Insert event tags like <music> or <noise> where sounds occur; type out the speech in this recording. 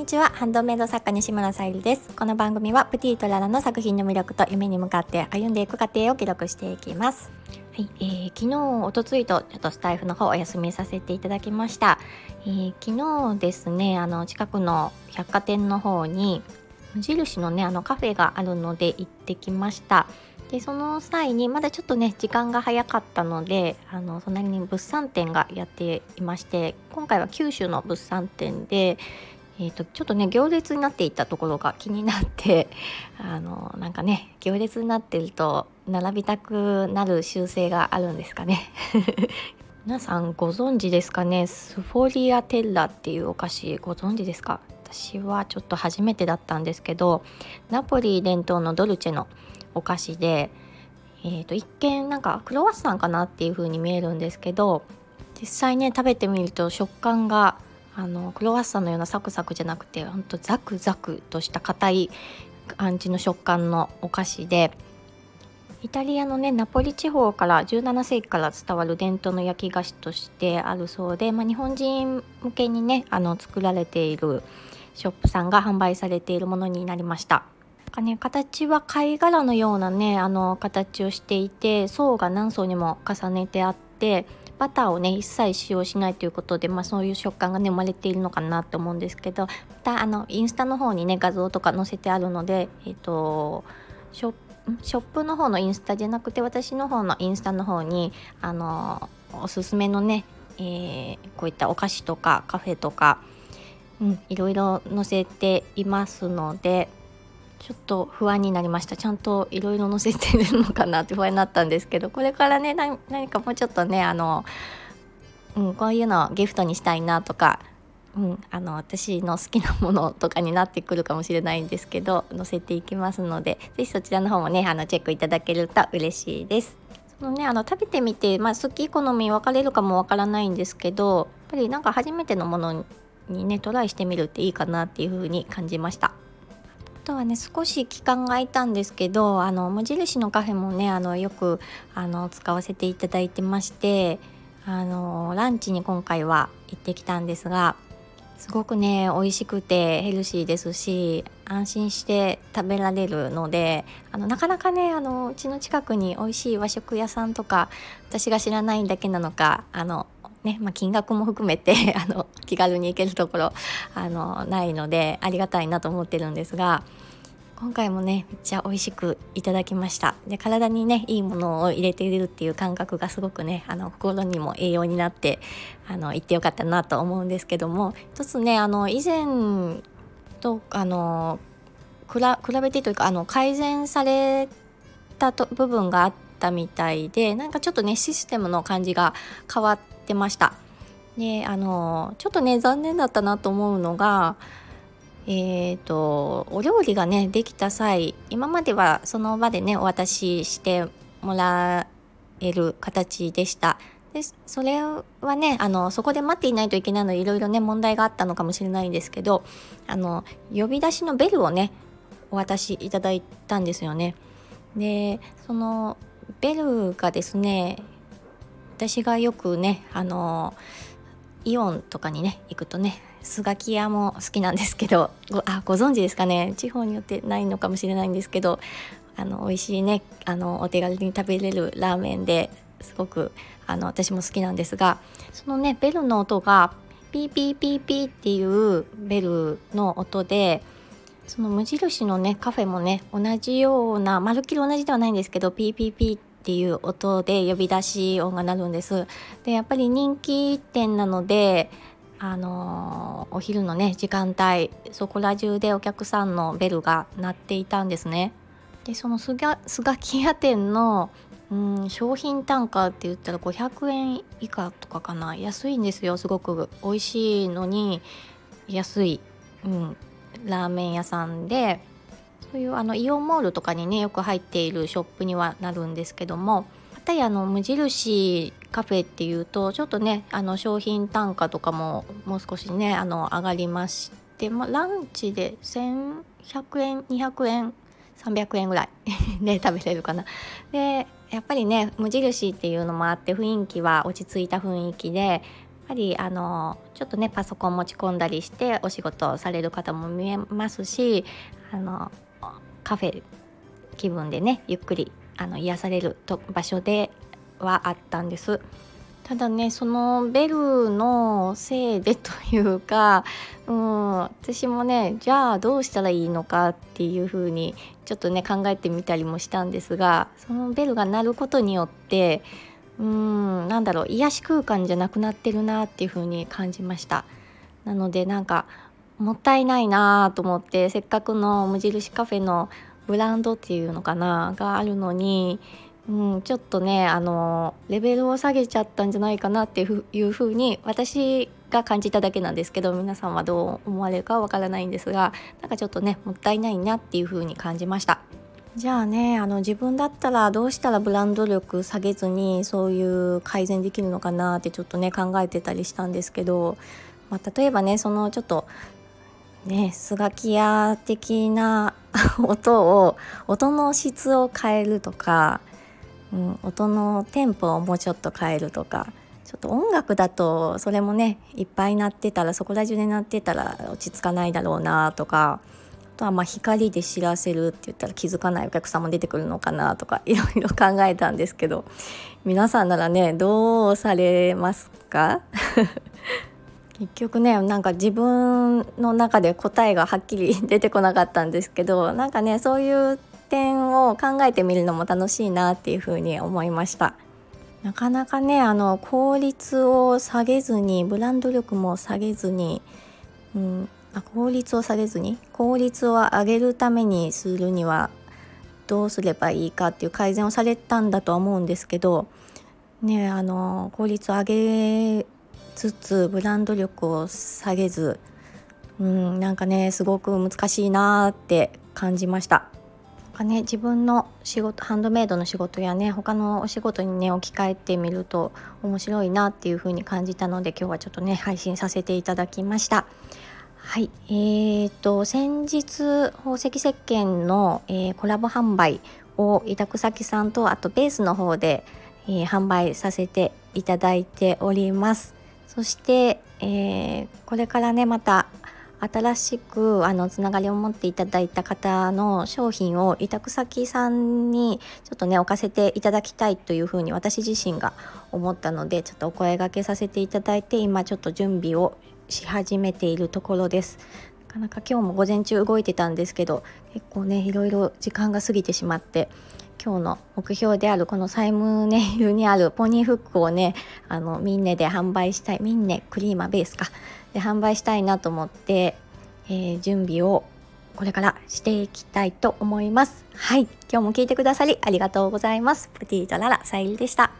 にちは。ハンドメイド作家西村さゆりです。この番組はプティとララの作品の魅力と夢に向かって歩んでいく過程を記録していきます。はい、えー、昨日おとついとちょっとスタイフの方お休みさせていただきました、えー、昨日ですねあの近くの百貨店の方に無印のねあのカフェがあるので行ってきました。でその際にまだちょっとね時間が早かったのであの隣に物産展がやっていまして今回は九州の物産展で、えーと、ちょっとね行列になっていたところが気になって <laughs> あのなんかね行列になってると並びたくなる習性があるんですかね。<laughs> 皆さんご存知ですかね？スフォリアテッラっていうお菓子ご存知ですか？私はちょっと初めてだったんですけどナポリ伝統のドルチェのお菓子で、えー、と一見なんかクロワッサンかなっていう風に見えるんですけど実際ね食べてみると食感があのクロワッサンのようなサクサクじゃなくてほんとザクザクとした硬い感じの食感のお菓子でイタリアのねナポリ地方から17世紀から伝わる伝統の焼き菓子としてあるそうで、まあ、日本人向けにねあの作られているショップさんが販売されているものになりました。かね、形は貝殻のようなねあの形をしていて層が何層にも重ねてあってバターをね一切使用しないということで、まあ、そういう食感がね生まれているのかなと思うんですけどまたあのインスタの方にね画像とか載せてあるので、えっ、ー、とショショップの方のインスタじゃなくて私の方のインスタの方にあのおすすめのね、えー、こういったお菓子とかカフェとか、うん、いろいろ載せていますのでちょっと不安になりましたちゃんといろいろ載せてるのかなって不安になったんですけどこれからね何かもうちょっとねあの、うん、こういうのをギフトにしたいなとか、うん、あの私の好きなものとかになってくるかもしれないんですけど載せていきますので是非そちらの方もねあのチェックいただけると嬉しいです。そのね、あの食べてみて、まあ、好き好み分かれるかも分からないんですけどやっぱりなんか初めてのものにねトライしてみるっていいかなっていう風に感じました。とはね少し期間が空いたんですけどあの無印のカフェもねあのよくあの使わせていただいてましてあのランチに今回は行ってきたんですがすごくね美味しくてヘルシーですし安心して食べられるのであのなかなかねあのうちの近くに美味しい和食屋さんとか私が知らないだけなのかあのねまあ、金額も含めて <laughs> あの気軽に行けるところあのないのでありがたいなと思ってるんですが今回もねめっちゃ美味しくいただきました。で体にねいいものを入れているっていう感覚がすごくねあの心にも栄養になってあの行ってよかったなと思うんですけども一つねあの以前とあの比べてというかあの改善されたと部分があったみたいでなんかちょっとねシステムの感じが変わっててました。であのちょっとね残念だったなと思うのがえーと、お料理がねできた際今まではその場でねお渡ししてもらえる形でした。でそれはねあのそこで待っていないといけないのでいろいろね問題があったのかもしれないんですけどあの呼び出しのベルをねお渡しいただいたんですよね。でそのベルがですね私がよくねあのイオンとかにね行くとねスガキ屋も好きなんですけどごあご存知ですかね？地方によってないのかもしれないんですけどあの美味しいねあのお手軽に食べれるラーメンですごくあの私も好きなんですがそのねベルの音がピーピーピーピーっていうベルの音でその無印のねカフェもね同じようなまるっきり同じではないんですけどピーピーピーってっていう音で呼び出し音が鳴るんです。でやっぱり人気店なのであのお昼のね時間帯そこら中でお客さんのベルが鳴っていたんですね。でそのスガスガキ屋店のうん商品単価って言ったら500円以下とかかな。安いんですよすごく。美味しいのに安い、うん、ラーメン屋さんで。そういうあのイオンモールとかにねよく入っているショップにはなるんですけどもたやの無印カフェっていうとちょっとねあの商品単価とかももう少しねあの上がりまして、まあ、ランチで1100円200円300円ぐらい <laughs> で食べれるかな。でやっぱりね無印っていうのもあって雰囲気は落ち着いた雰囲気でやっぱりあのちょっとねパソコン持ち込んだりしてお仕事される方も見えますしあのカフェ気分でねゆっくりあの癒されると場所ではあったんです。ただねそのベルのせいでというか、<laughs> うん、私もねじゃあどうしたらいいのかっていうふうにちょっとね考えてみたりもしたんですがそのベルが鳴ることによってうんなんだろう癒し空間じゃなくなってるなっていうふうに感じましたなのでなんかもったいないなと思ってせっかくの無印カフェのブランドっていうのかながあるのにうん、ちょっとねあのレベルを下げちゃったんじゃないかなっていうふうに私が感じただけなんですけど皆さんはどう思われるかわからないんですがなんかちょっとねもったいないなっていうふうに感じました。じゃあねあの自分だったらどうしたらブランド力下げずにそういう改善できるのかなってちょっとね考えてたりしたんですけど、まあ、例えばねそのちょっとねスガキ屋的な <laughs> 音を音の質を変えるとかうん、音のテンポをもうちょっと変えるとかちょっと音楽だとそれもねいっぱい鳴ってたらそこら中で鳴ってたら落ち着かないだろうなとかあとはまあ光で知らせるって言ったら気づかないお客さんも出てくるのかなとか <laughs> いろいろ考えたんですけど皆さんならねどうされますか？結局ねなんか自分の中で答えがはっきり <laughs> 出てこなかったんですけどなんかねそういう点を考えてみるのも楽しいなっていうふうに思いました。なかなかねあの効率を下げずにブランド力も下げずに、うん、あ効率を下げずに効率を上げるためにするにはどうすればいいかっていう改善をされたんだとは思うんですけどねあの効率を上げつつブランド力を下げずうんなんかねすごく難しいなって感じました。かね自分の仕事ハンドメイドの仕事やね他のお仕事にね置き換えてみると面白いなっていう風に感じたので今日はちょっとね配信させていただきました。はいえーと、先日宝石石鹸の、えー、コラボ販売を委託先さんとあとベースの方で、えー、販売させていただいておりますそして、えー、これからねまた新しくあのつながりを持っていただいた方の商品を委託先さんにちょっとね置かせていただきたいというふうに私自身が思ったのでちょっとお声がけさせていただいて今ちょっと準備をし始めているところです。なかなか今日も午前中動いてたんですけど結構ねいろいろ時間が過ぎてしまって今日の目標であるこのサイムネイルにあるポニーフックをねあのミンネで販売したいミンネクリーマベースかで販売したいなと思って、えー、準備をこれからしていきたいと思います。はい、今日も聞いてくださりありがとうございます。プティートララさゆりでした。